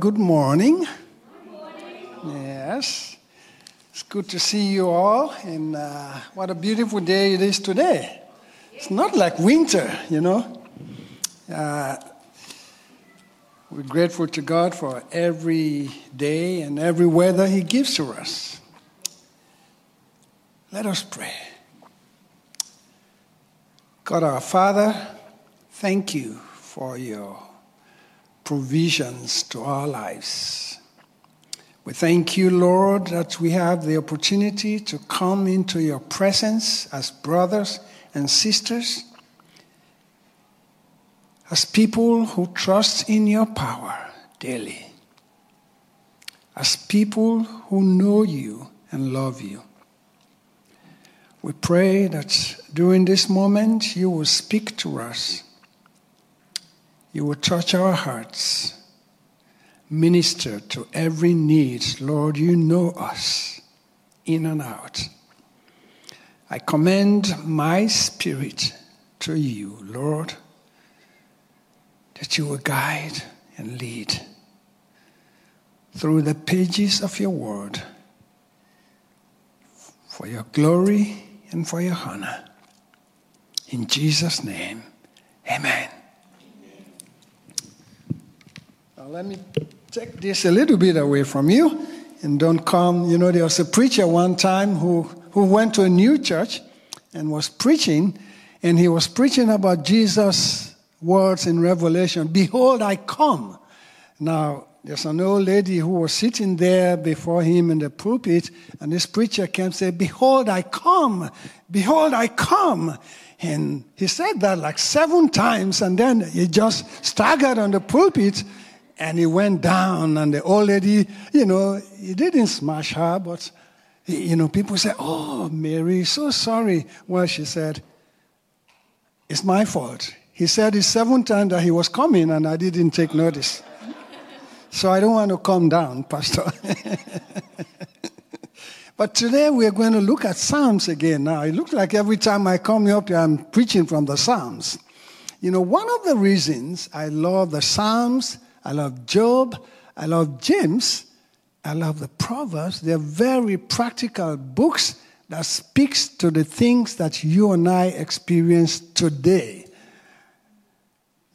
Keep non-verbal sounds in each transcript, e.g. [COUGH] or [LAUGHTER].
good morning. Yes, it's good to see you all, and uh, what a beautiful day it is today. It's not like winter, you know. Uh, we're grateful to God for every day and every weather He gives to us. Let us pray. God our Father, thank you for your provisions to our lives. We thank you, Lord, that we have the opportunity to come into your presence as brothers and sisters, as people who trust in your power daily, as people who know you and love you. We pray that during this moment you will speak to us you will touch our hearts, minister to every need. Lord, you know us in and out. I commend my spirit to you, Lord, that you will guide and lead through the pages of your word for your glory and for your honor. In Jesus' name, amen. Let me take this a little bit away from you and don't come. You know, there was a preacher one time who, who went to a new church and was preaching, and he was preaching about Jesus' words in Revelation Behold, I come. Now, there's an old lady who was sitting there before him in the pulpit, and this preacher came and said, Behold, I come. Behold, I come. And he said that like seven times, and then he just staggered on the pulpit and he went down, and the old lady, you know, he didn't smash her, but, you know, people said, Oh, Mary, so sorry. Well, she said, It's my fault. He said it seven times that he was coming, and I didn't take notice. so I don't want to come down, [LAUGHS] Pastor. but today we're going to look at Psalms again. Now, it looks like every time I come up here, I'm preaching from the Psalms. You know, one of the reasons I love the Psalms I love Job. I love James. I love the Proverbs. They're very practical books that speaks to the things that you and I experience today.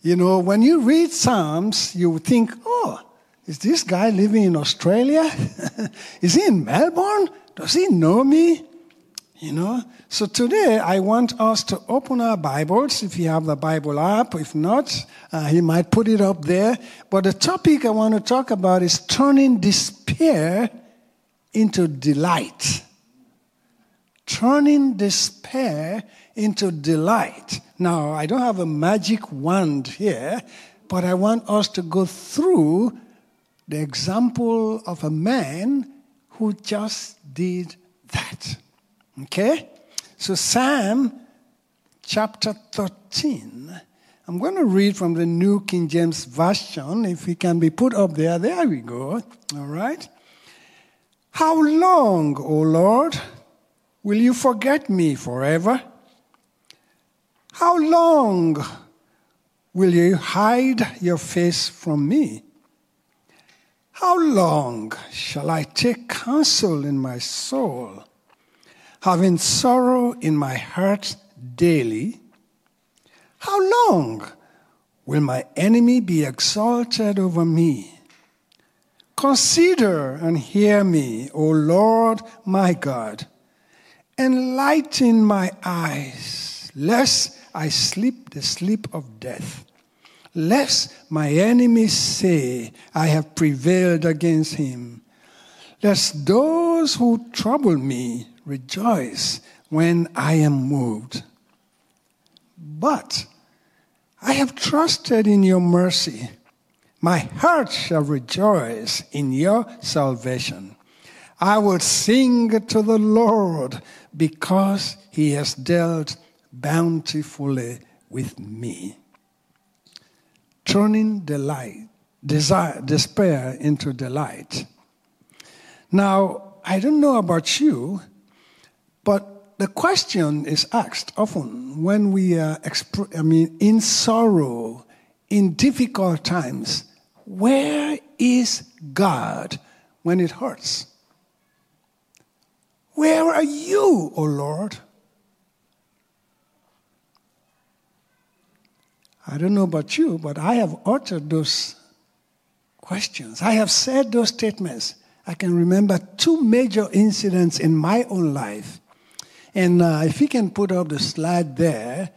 You know, when you read Psalms, you think, oh, is this guy living in Australia? [LAUGHS] is he in Melbourne? Does he know me? You know? So today I want us to open our Bibles if you have the Bible app. If not, uh, might put it up there. But the topic I want to talk about is turning despair into delight. Turning despair into delight. Now, I don't have a magic wand here, but I want us to go through the example of a man who just did that. Okay? So, Psalm chapter 13. I'm going to read from the New King James Version. If it can be put up there, there we go. All right. How long, O Lord, will you forget me forever? How long will you hide your face from me? How long shall I take counsel in my soul? Having sorrow in my heart daily, how long will my enemy be exalted over me? Consider and hear me, O Lord my God. Enlighten my eyes, lest I sleep the sleep of death, lest my enemies say, I have prevailed against him, lest those who trouble me rejoice when I am moved. But I have trusted in your mercy. My heart shall rejoice in your salvation. I will sing to the Lord because he has dealt bountifully with me. Turning delight, desire, despair into delight. Now, I don't know about you, but the question is asked often when we are, I mean, in sorrow, in difficult times, where is God when it hurts? Where are you, O oh Lord? I don't know about you, but I have uttered those questions. I have said those statements. I can remember two major incidents in my own life. And uh, if you can put up the slide there.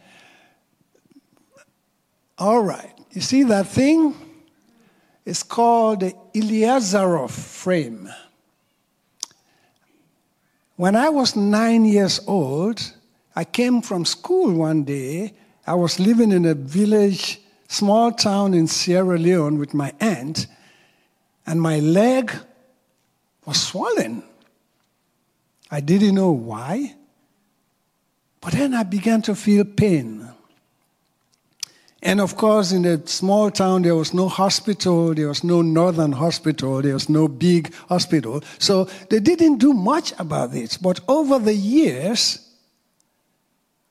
All right. You see that thing? It's called the Ilizarov frame. When I was nine years old, I came from school one day. I was living in a village, small town in Sierra Leone with my aunt, and my leg was swollen. I didn't know why, but then I began to feel pain. And of course, in a small town, there was no hospital, there was no northern hospital, there was no big hospital. So they didn't do much about it. But over the years,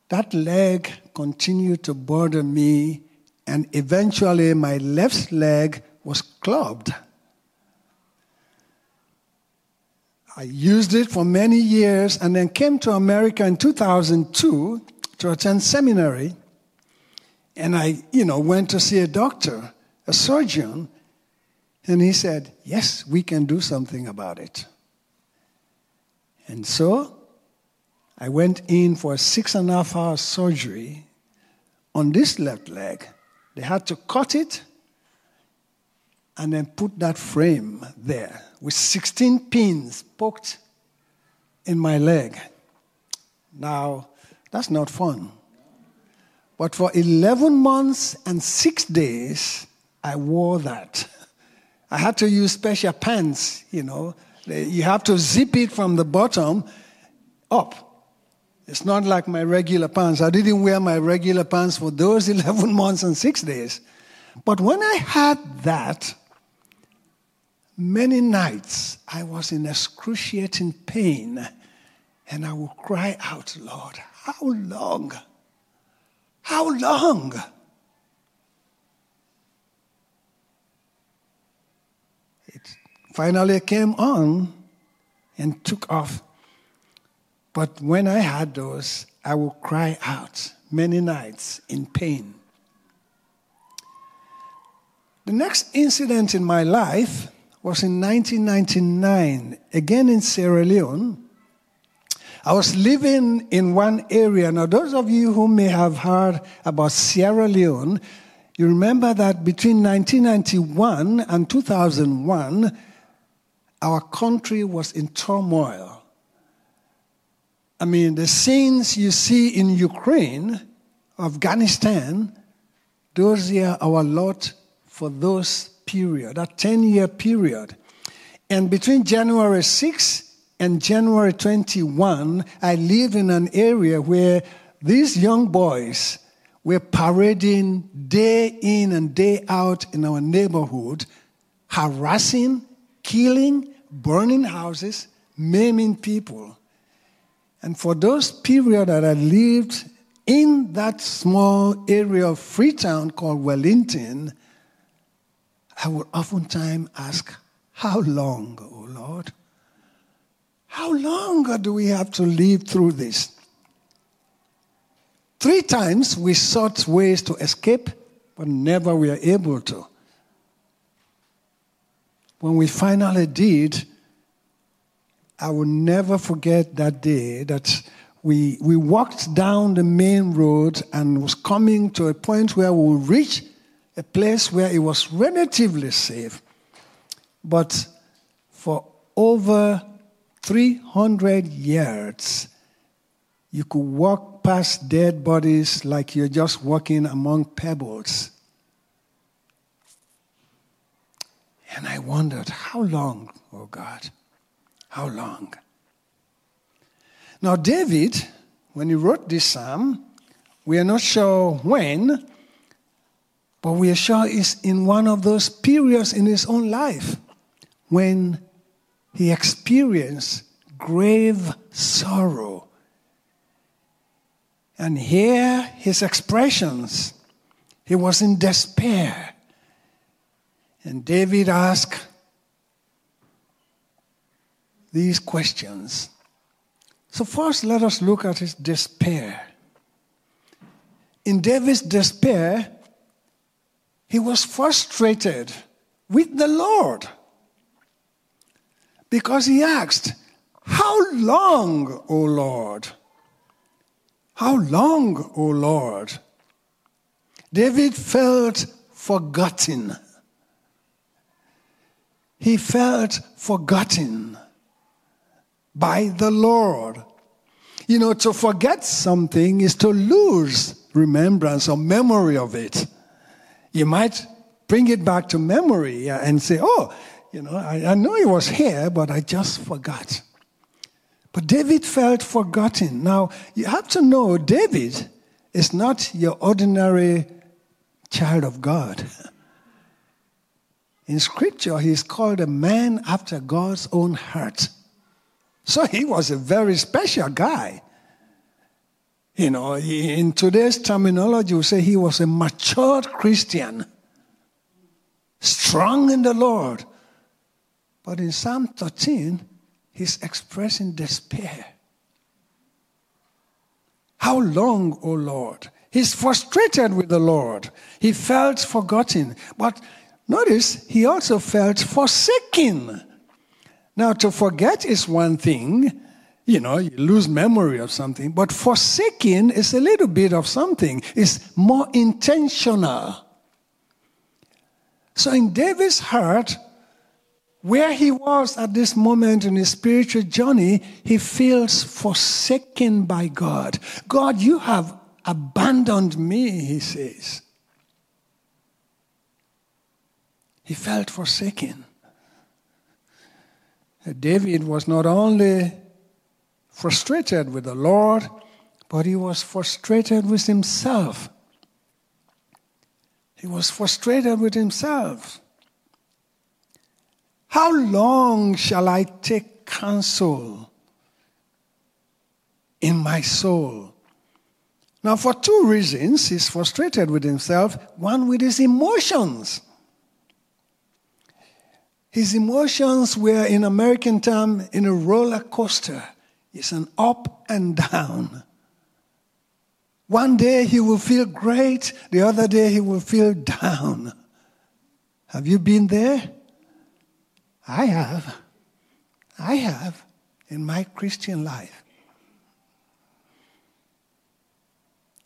that leg continued to bother me, and eventually my left leg was clubbed. I used it for many years and then came to America in 2002 to attend seminary. And I, you know, went to see a doctor, a surgeon, and he said, Yes, we can do something about it. And so I went in for a six and a half hour surgery on this left leg. They had to cut it and then put that frame there with 16 pins poked in my leg. Now, that's not fun. But for 11 months and six days, I wore that. [LAUGHS] I had to use special pants, you know. You have to zip it from the bottom up. It's not like my regular pants. I didn't wear my regular pants for those [LAUGHS] 11 months and six days. But when I had that, many nights I was in excruciating pain and I would cry out, Lord, how long? How long? It finally came on and took off. But when I had those, I would cry out many nights in pain. The next incident in my life was in 1999, again in Sierra Leone. I was living in one area. Now, those of you who may have heard about Sierra Leone, you remember that between 1991 and 2001, our country was in turmoil. I mean, the scenes you see in Ukraine, Afghanistan, those are our lot for those period, that 10 year period. And between January 6 and January 21, I lived in an area where these young boys were parading day in and day out in our neighborhood, harassing, killing, burning houses, maiming people. And for those period that I lived in that small area of Freetown called Wellington, I would oftentimes ask, How long, O Lord? How long do we have to live through this? Three times we sought ways to escape, but never we were able to. When we finally did, I will never forget that day that we, we walked down the main road and was coming to a point where we would reach a place where it was relatively safe. But for over 300 yards, you could walk past dead bodies like you're just walking among pebbles. And I wondered, how long, oh God? How long? Now, David, when he wrote this psalm, we are not sure when, but we are sure it's in one of those periods in his own life when he experienced grave sorrow. And here his expressions. He was in despair. And David asked these questions. So, first, let us look at his despair. In David's despair, he was frustrated with the Lord because he asked, How long, O Lord? How long, O Lord? David felt forgotten. He felt forgotten by the Lord. You know, to forget something is to lose remembrance or memory of it. You might bring it back to memory and say, oh, you know, I, I know it was here, but I just forgot. But David felt forgotten. Now, you have to know David is not your ordinary child of God. In scripture, he's called a man after God's own heart. So he was a very special guy. You know, in today's terminology, we say he was a matured Christian, strong in the Lord. But in Psalm 13, he's expressing despair. How long, O Lord? He's frustrated with the Lord. He felt forgotten. But notice, he also felt forsaken. Now, to forget is one thing, you know, you lose memory of something, but forsaking is a little bit of something, it's more intentional. So, in David's heart, where he was at this moment in his spiritual journey, he feels forsaken by God. God, you have abandoned me, he says. He felt forsaken. David was not only frustrated with the Lord, but he was frustrated with himself. He was frustrated with himself. How long shall I take counsel in my soul? Now, for two reasons, he's frustrated with himself one with his emotions. His emotions were, in American term, in a roller coaster. It's an up and down. One day he will feel great, the other day he will feel down. Have you been there? I have. I have in my Christian life.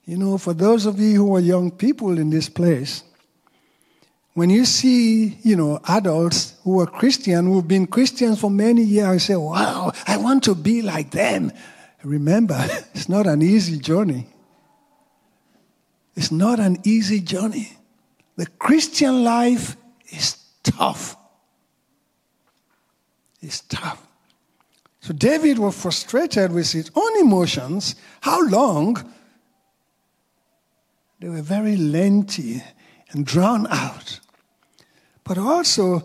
You know, for those of you who are young people in this place, when you see, you know, adults who are Christian, who've been Christians for many years, you say, wow, I want to be like them. Remember, [LAUGHS] it's not an easy journey. It's not an easy journey. The Christian life is tough. It's tough. So David was frustrated with his own emotions. How long? They were very lengthy and drawn out. But also,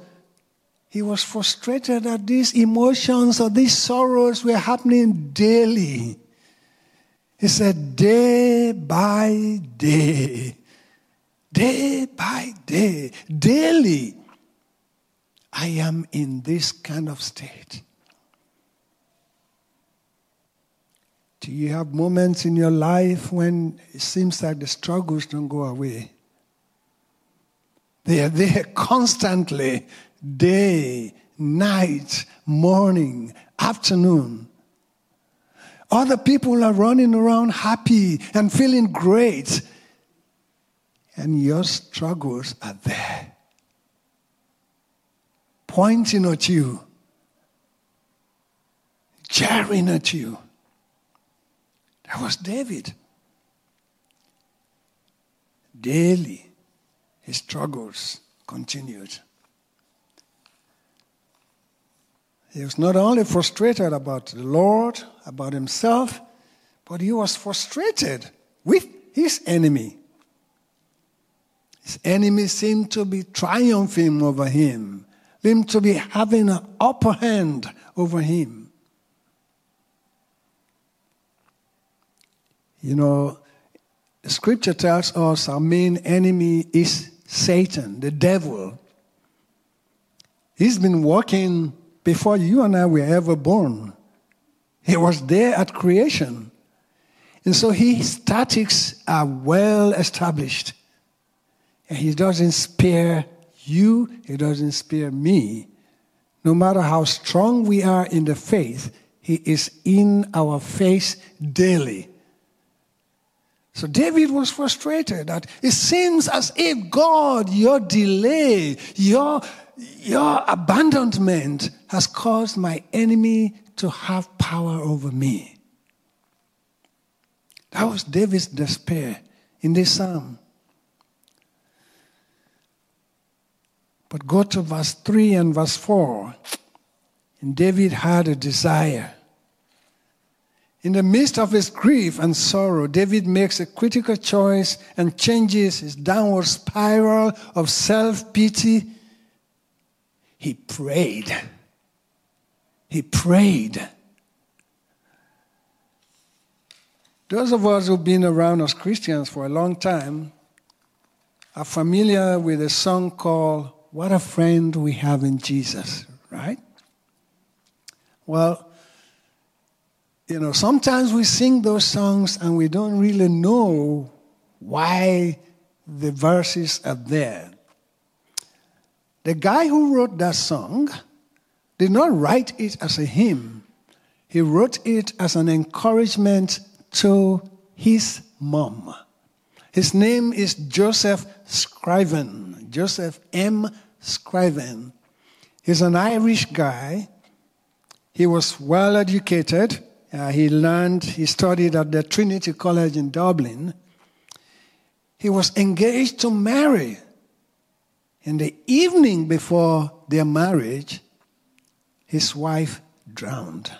he was frustrated that these emotions or these sorrows were happening daily. He said, day by day, day by day, daily, I am in this kind of state. Do you have moments in your life when it seems like the struggles don't go away? They are there constantly, day, night, morning, afternoon. Other people are running around happy and feeling great, and your struggles are there, pointing at you, jarring at you. That was David. Daily his struggles continued. He was not only frustrated about the Lord, about himself, but he was frustrated with his enemy. His enemy seemed to be triumphing over him, seemed to be having an upper hand over him. You know, the scripture tells us our main enemy is Satan, the devil. He's been walking before you and I were ever born. He was there at creation. And so his statics are well established. And he doesn't spare you, he doesn't spare me. No matter how strong we are in the faith, he is in our face daily. So David was frustrated that it seems as if God, your delay, your, your abandonment has caused my enemy to have power over me. That was David's despair in this psalm. But go to verse 3 and verse 4. And David had a desire. In the midst of his grief and sorrow, David makes a critical choice and changes his downward spiral of self pity. He prayed. He prayed. Those of us who've been around as Christians for a long time are familiar with a song called What a Friend We Have in Jesus, right? Well, you know, sometimes we sing those songs and we don't really know why the verses are there. The guy who wrote that song did not write it as a hymn, he wrote it as an encouragement to his mom. His name is Joseph Scriven, Joseph M. Scriven. He's an Irish guy. He was well educated. Uh, he learned, he studied at the Trinity College in Dublin. He was engaged to marry. In the evening before their marriage, his wife drowned.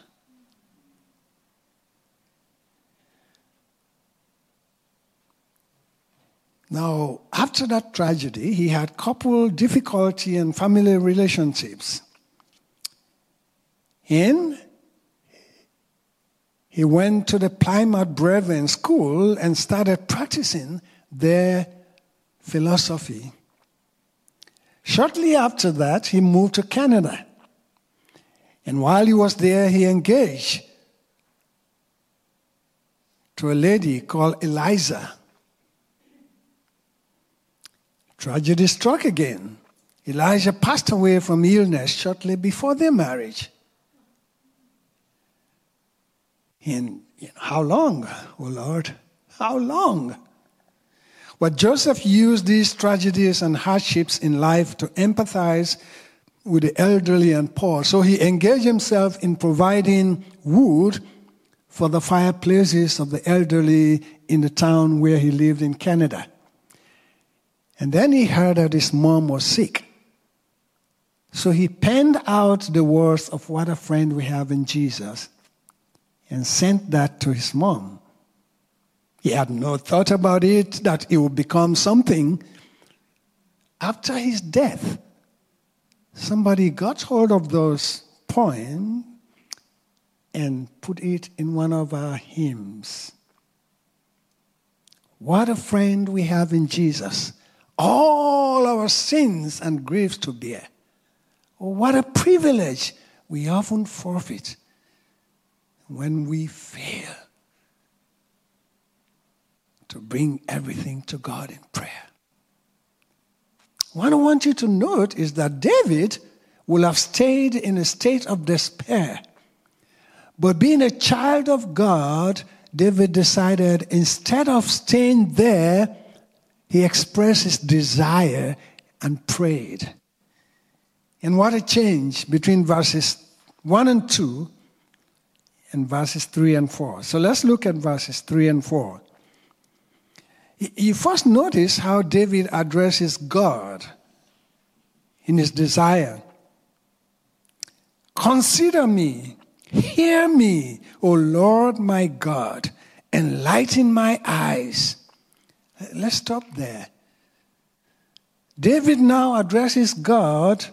Now, after that tragedy, he had couple difficulty in family relationships. And he went to the Plymouth Brethren School and started practicing their philosophy. Shortly after that, he moved to Canada. And while he was there, he engaged to a lady called Eliza. Tragedy struck again. Eliza passed away from illness shortly before their marriage. And you know, how long, oh Lord? How long? But Joseph used these tragedies and hardships in life to empathize with the elderly and poor. So he engaged himself in providing wood for the fireplaces of the elderly in the town where he lived in Canada. And then he heard that his mom was sick. So he penned out the words of what a friend we have in Jesus and sent that to his mom. He had no thought about it, that it would become something. After his death, somebody got hold of those poems and put it in one of our hymns. What a friend we have in Jesus. All our sins and griefs to bear. What a privilege we often forfeit when we fail to bring everything to God in prayer. What I want you to note is that David will have stayed in a state of despair. But being a child of God, David decided instead of staying there, he expressed his desire and prayed. And what a change between verses 1 and 2 and verses 3 and 4. So let's look at verses 3 and 4. You first notice how David addresses God in his desire. Consider me, hear me, O Lord my God, enlighten my eyes. Let's stop there. David now addresses God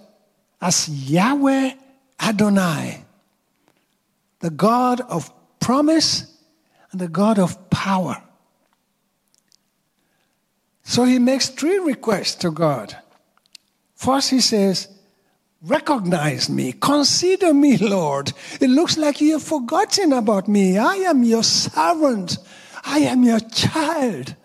as Yahweh Adonai, the God of promise and the God of power. So he makes three requests to God. First, he says, Recognize me. Consider me, Lord. It looks like you have forgotten about me. I am your servant. I am your child.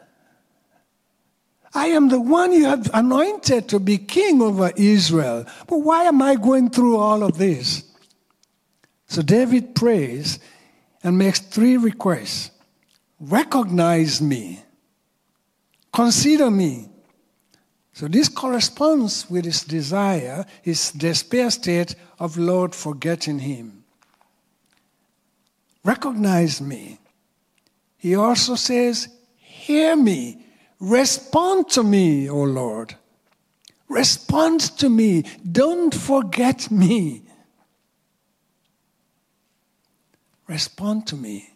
I am the one you have anointed to be king over Israel. But why am I going through all of this? So David prays and makes three requests Recognize me, consider me, so this corresponds with his desire, his despair state of Lord forgetting him. Recognize me. He also says, Hear me. Respond to me, O Lord. Respond to me. Don't forget me. Respond to me.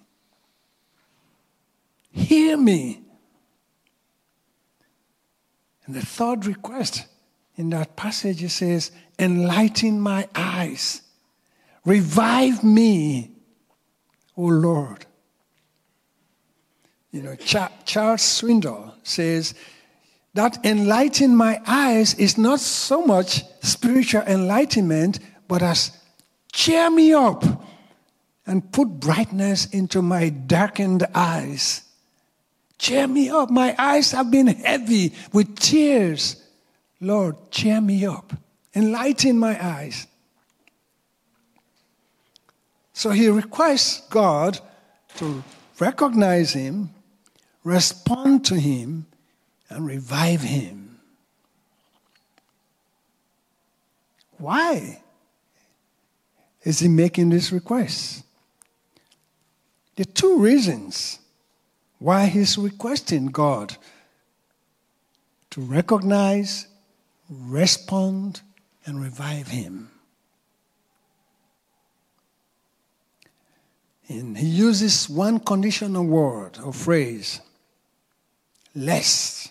Hear me. And the third request in that passage it says, Enlighten my eyes, revive me, O Lord. You know, Charles Swindoll says that enlighten my eyes is not so much spiritual enlightenment, but as cheer me up and put brightness into my darkened eyes. Cheer me up. My eyes have been heavy with tears. Lord, cheer me up. Enlighten my eyes. So he requests God to recognize him, respond to him, and revive him. Why is he making this request? Are two reasons why he's requesting God to recognize, respond, and revive him. And he uses one conditional word or phrase less.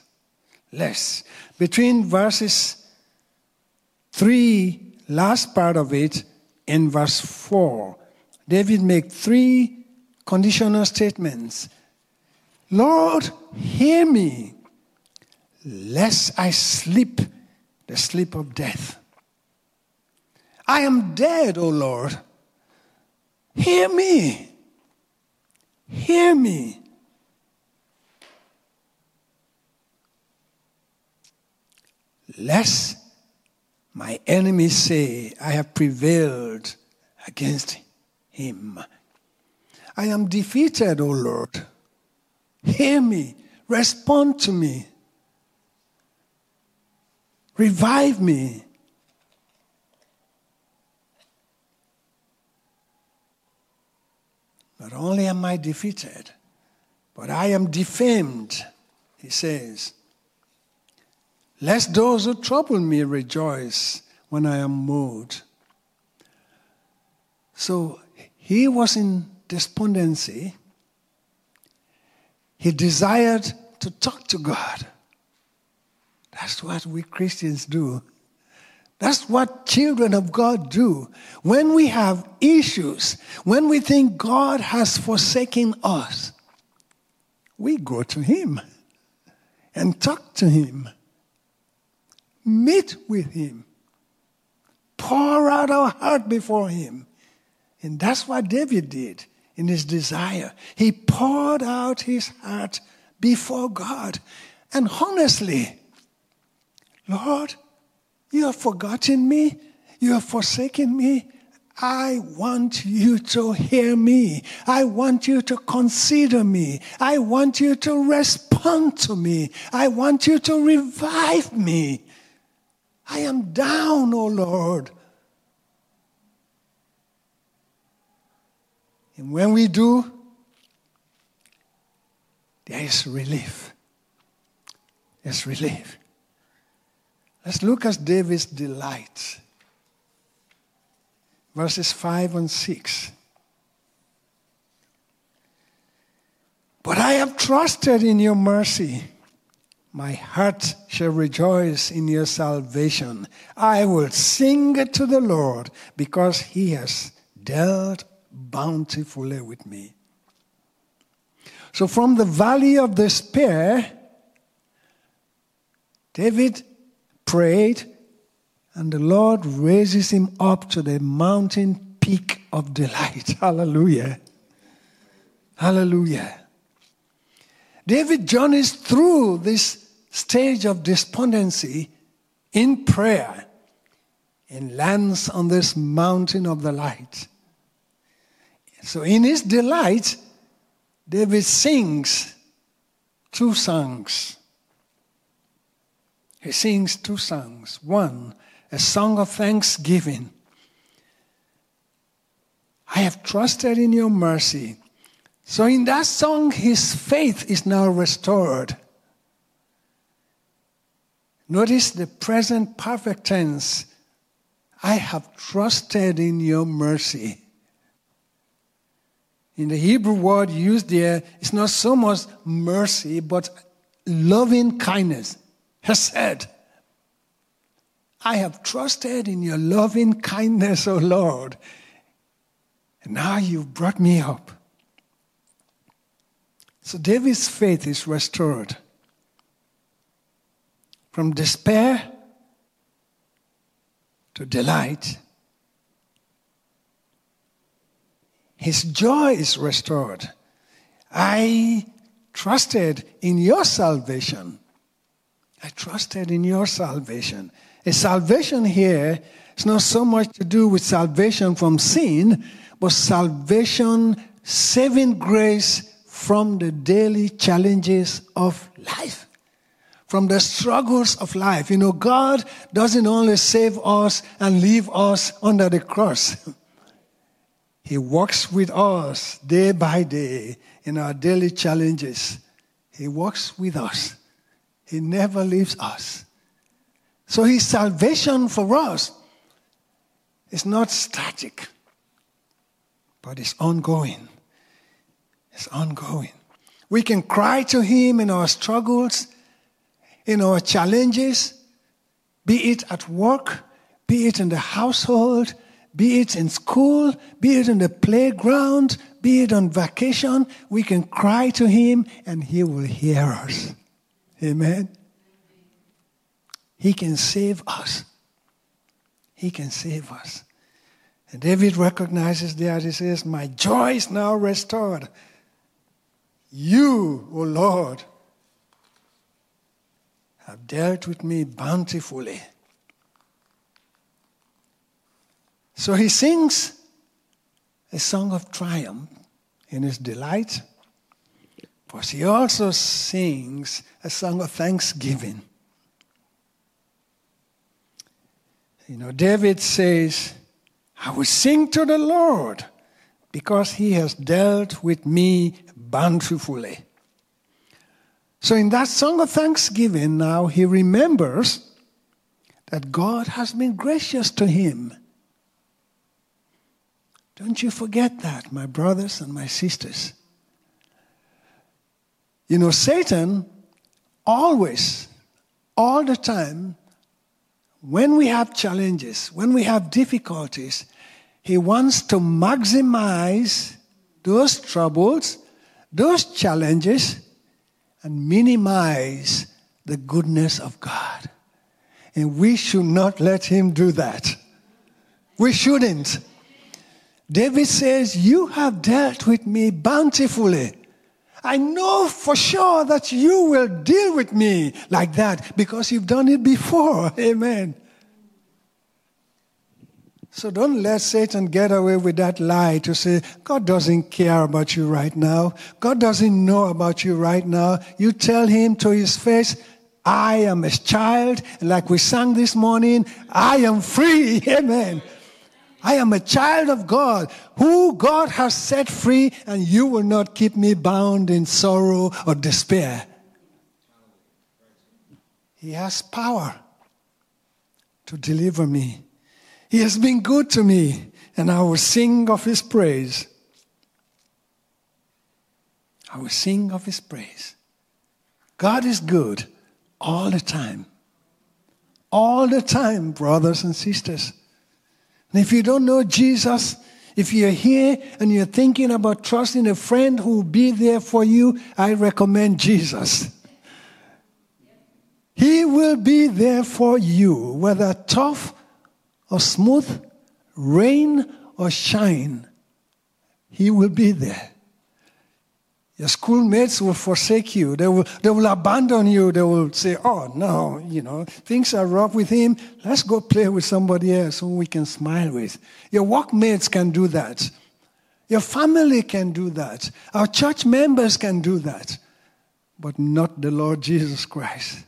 Less. Between verses 3, last part of it, and verse 4, David makes three conditional statements Lord, hear me, lest I sleep the sleep of death. I am dead, O Lord. Hear me. Hear me. Lest my enemies say, I have prevailed against him. I am defeated, O Lord. Hear me. Respond to me. Revive me. Not only am I defeated, but I am defamed, he says. Lest those who trouble me rejoice when I am moved. So he was in despondency he desired to talk to God. That's what we Christians do. That's what children of God do. When we have issues, when we think God has forsaken us, we go to Him and talk to Him, meet with Him, pour out our heart before Him. And that's what David did in his desire. He poured out his heart before God. And honestly, Lord, you have forgotten me. You have forsaken me. I want you to hear me. I want you to consider me. I want you to respond to me. I want you to revive me. I am down, O oh Lord. And when we do, there is relief. There's relief. Let's look at David's delight. Verses 5 and 6. But I have trusted in your mercy. My heart shall rejoice in your salvation. I will sing to the Lord because he has dealt bountifully with me. So, from the valley of despair, David prayed and the Lord raises him up to the mountain peak of delight. [LAUGHS] Hallelujah. Hallelujah. David journeys through this stage of despondency in prayer and lands on this mountain of the light. So, in his delight, David sings two songs. He sings two songs. One, a song of thanksgiving. I have trusted in your mercy. So, in that song, his faith is now restored. Notice the present perfect tense. I have trusted in your mercy. In the Hebrew word used there, it's not so much mercy, but loving kindness. Hesed. I have trusted in your loving kindness, O Lord. And now you've brought me up. So David's faith is restored. From despair to delight, his joy is restored. I trusted in your salvation. I trusted in your salvation. A salvation here is not so much to do with salvation from sin, but salvation, saving grace from the daily challenges of life, from the struggles of life. You know, God doesn't only save us and leave us under the cross. [LAUGHS] He walks with us day by day in our daily challenges. He walks with us. He never leaves us. So his salvation for us is not static, but it's ongoing. It's ongoing. We can cry to him in our struggles, in our challenges, be it at work, be it in the household, be it in school, be it in the playground, be it on vacation. We can cry to him and he will hear us. Amen. He can save us. He can save us. And David recognizes that. he says, My joy is now restored. You, O Lord, have dealt with me bountifully. So he sings a song of triumph in his delight, but he also sings a song of thanksgiving. You know, David says, I will sing to the Lord because he has dealt with me bountifully. So, in that song of thanksgiving, now he remembers that God has been gracious to him. Don't you forget that, my brothers and my sisters. You know, Satan always, all the time, when we have challenges, when we have difficulties, he wants to maximize those troubles, those challenges, and minimize the goodness of God. And we should not let him do that. We shouldn't. David says, You have dealt with me bountifully. I know for sure that you will deal with me like that because you've done it before. [LAUGHS] Amen. So don't let Satan get away with that lie to say, God doesn't care about you right now. God doesn't know about you right now. You tell him to his face, I am a child. And like we sang this morning, I am free. [LAUGHS] Amen. I am a child of God, who God has set free, and you will not keep me bound in sorrow or despair. He has power to deliver me. He has been good to me, and I will sing of his praise. I will sing of his praise. God is good all the time. All the time, brothers and sisters. If you don't know Jesus, if you're here and you're thinking about trusting a friend who will be there for you, I recommend Jesus. He will be there for you, whether tough or smooth, rain or shine, He will be there. Your schoolmates will forsake you. They will, they will abandon you. They will say, Oh, no, you know, things are rough with him. Let's go play with somebody else who we can smile with. Your workmates can do that. Your family can do that. Our church members can do that. But not the Lord Jesus Christ.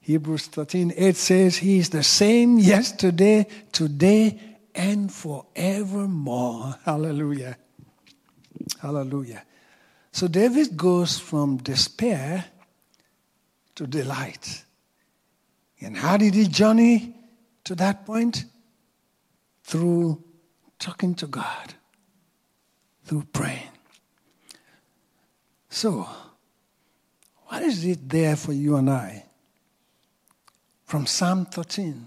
Hebrews 13 8 says, He is the same yesterday, today, and forevermore. Hallelujah. Hallelujah. So David goes from despair to delight. And how did he journey to that point? Through talking to God, through praying. So, what is it there for you and I? From Psalm 13.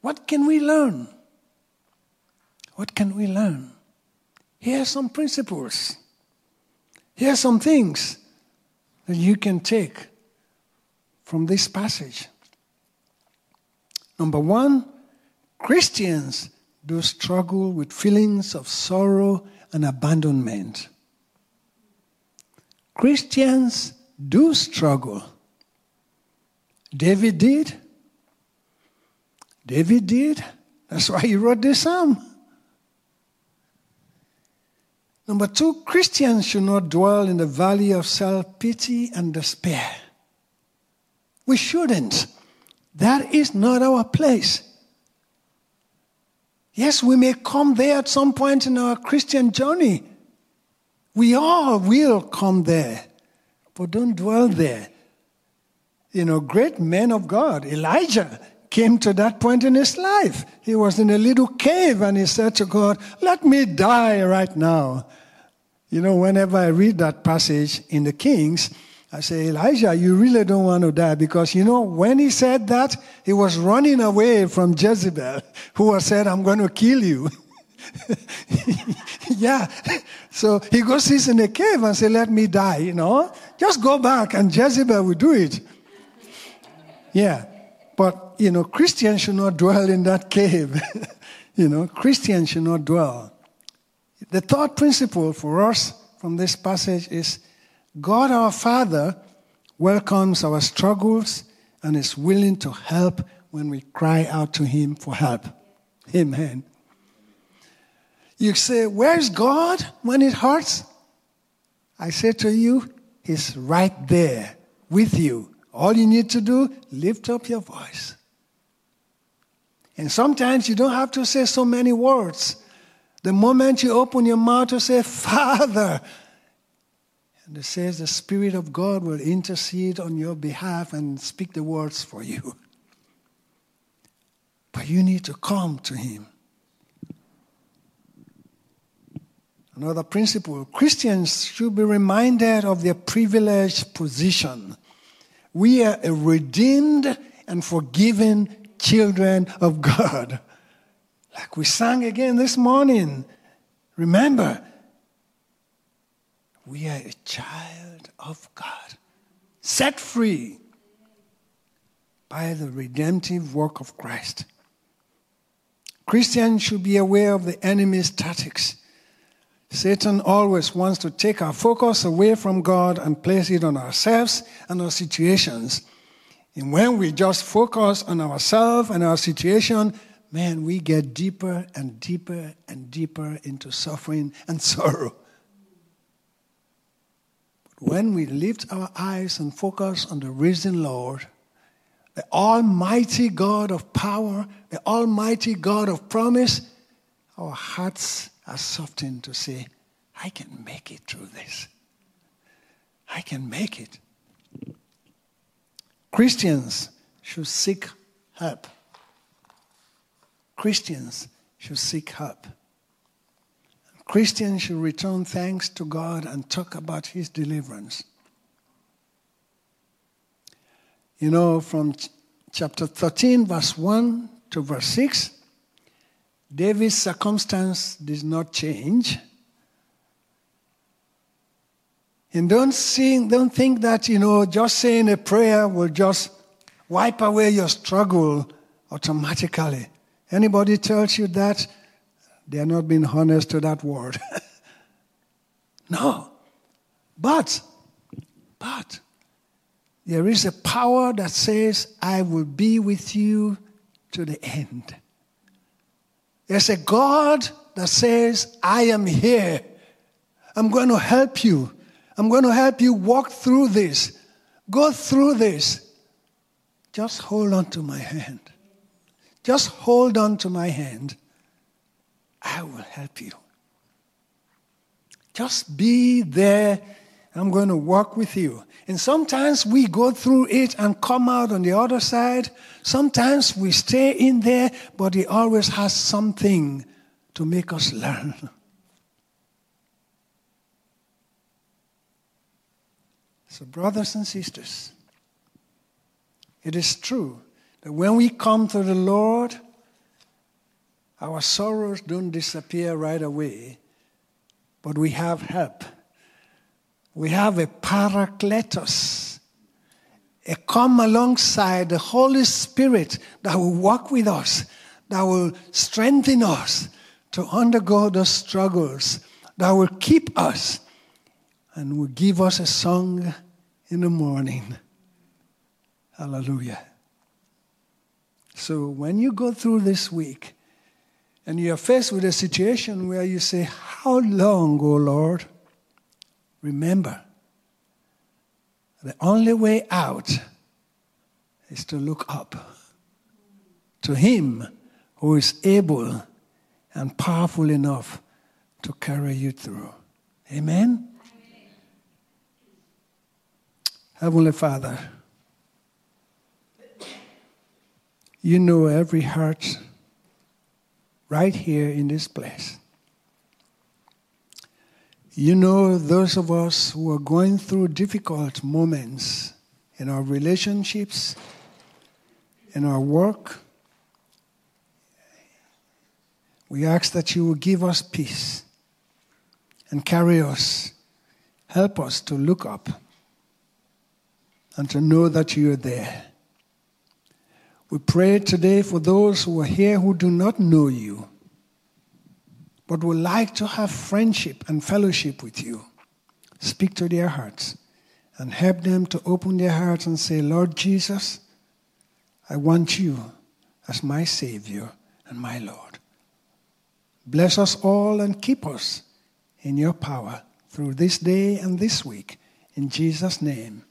What can we learn? What can we learn? Here are some principles. Here are some things that you can take from this passage. Number one, Christians do struggle with feelings of sorrow and abandonment. Christians do struggle. David did. David did. That's why he wrote this psalm. Number two, Christians should not dwell in the valley of self pity and despair. We shouldn't. That is not our place. Yes, we may come there at some point in our Christian journey. We all will come there, but don't dwell there. You know, great men of God, Elijah, came to that point in his life. He was in a little cave and he said to God, Let me die right now. You know, whenever I read that passage in the Kings, I say, Elijah, you really don't want to die because, you know, when he said that, he was running away from Jezebel, [LAUGHS] who said, I'm going to kill you. [LAUGHS] yeah. So he goes, he's in a cave and say, let me die, you know. Just go back and Jezebel will do it. Yeah. But, you know, Christians should not dwell in that cave. [LAUGHS] you know, Christians should not dwell. The third principle for us from this passage is God our Father welcomes our struggles and is willing to help when we cry out to Him for help. Amen. You say, Where's God when it hurts? I say to you, He's right there with you all you need to do, lift up your voice. And sometimes you don't have to say so many words. The moment you open your mouth to say, Father, and it says the Spirit of God will intercede on your behalf and speak the words for you. But you need to come to Him. Another principle Christians should be reminded of their privileged position we are a redeemed and forgiven children of God. Like we sang again this morning. Remember, we are a child of God, set free by the redemptive work of Christ. Christians should be aware of the enemy's tactics Satan always wants to take our focus away from God and place it on ourselves and our situations. And when we just focus on ourselves and our situation, man, we get deeper and deeper and deeper into suffering and [LAUGHS] sorrow. But when we lift our eyes and focus on the risen Lord, the Almighty God of power, the Almighty God of promise, our hearts are softened to say, I can make it through this. I can make it. Christians should seek help. Christians should seek help. Christians should return thanks to God and talk about His deliverance. You know, from ch- chapter 13, verse 1 to verse 6, David's circumstance did not change. And don't, don't think that, you know, just saying a prayer will just wipe away your struggle automatically. Anybody tells you that, they're not being honest to that word. [LAUGHS] no. But, but, there is a power that says, I will be with you to the end. There's a God that says, I am here. I'm going to help you. I'm going to help you walk through this. Go through this. Just hold on to my hand. Just hold on to my hand. I will help you. Just be there. I'm going to walk with you. And sometimes we go through it and come out on the other side. Sometimes we stay in there, but He always has something to make us learn. [LAUGHS] So, brothers and sisters, it is true that when we come to the Lord, our sorrows don't disappear right away, but we have help. We have a paracletos, a come alongside the Holy Spirit that will walk with us, that will strengthen us to undergo the struggles, that will keep us and will give us a song in the morning. Hallelujah. So when you go through this week and you're faced with a situation where you say, How long, O Lord? Remember, the only way out is to look up to Him who is able and powerful enough to carry you through. Amen? Heavenly Father, you know every heart right here in this place. You know those of us who are going through difficult moments in our relationships, in our work. We ask that you will give us peace and carry us. Help us to look up and to know that you are there. We pray today for those who are here who do not know you, but would like to have friendship and fellowship with you. Speak to their hearts and help them to open their hearts and say, Lord Jesus, I want you as my Savior and my Lord. Bless us all and keep us in your power through this day and this week. In Jesus' name.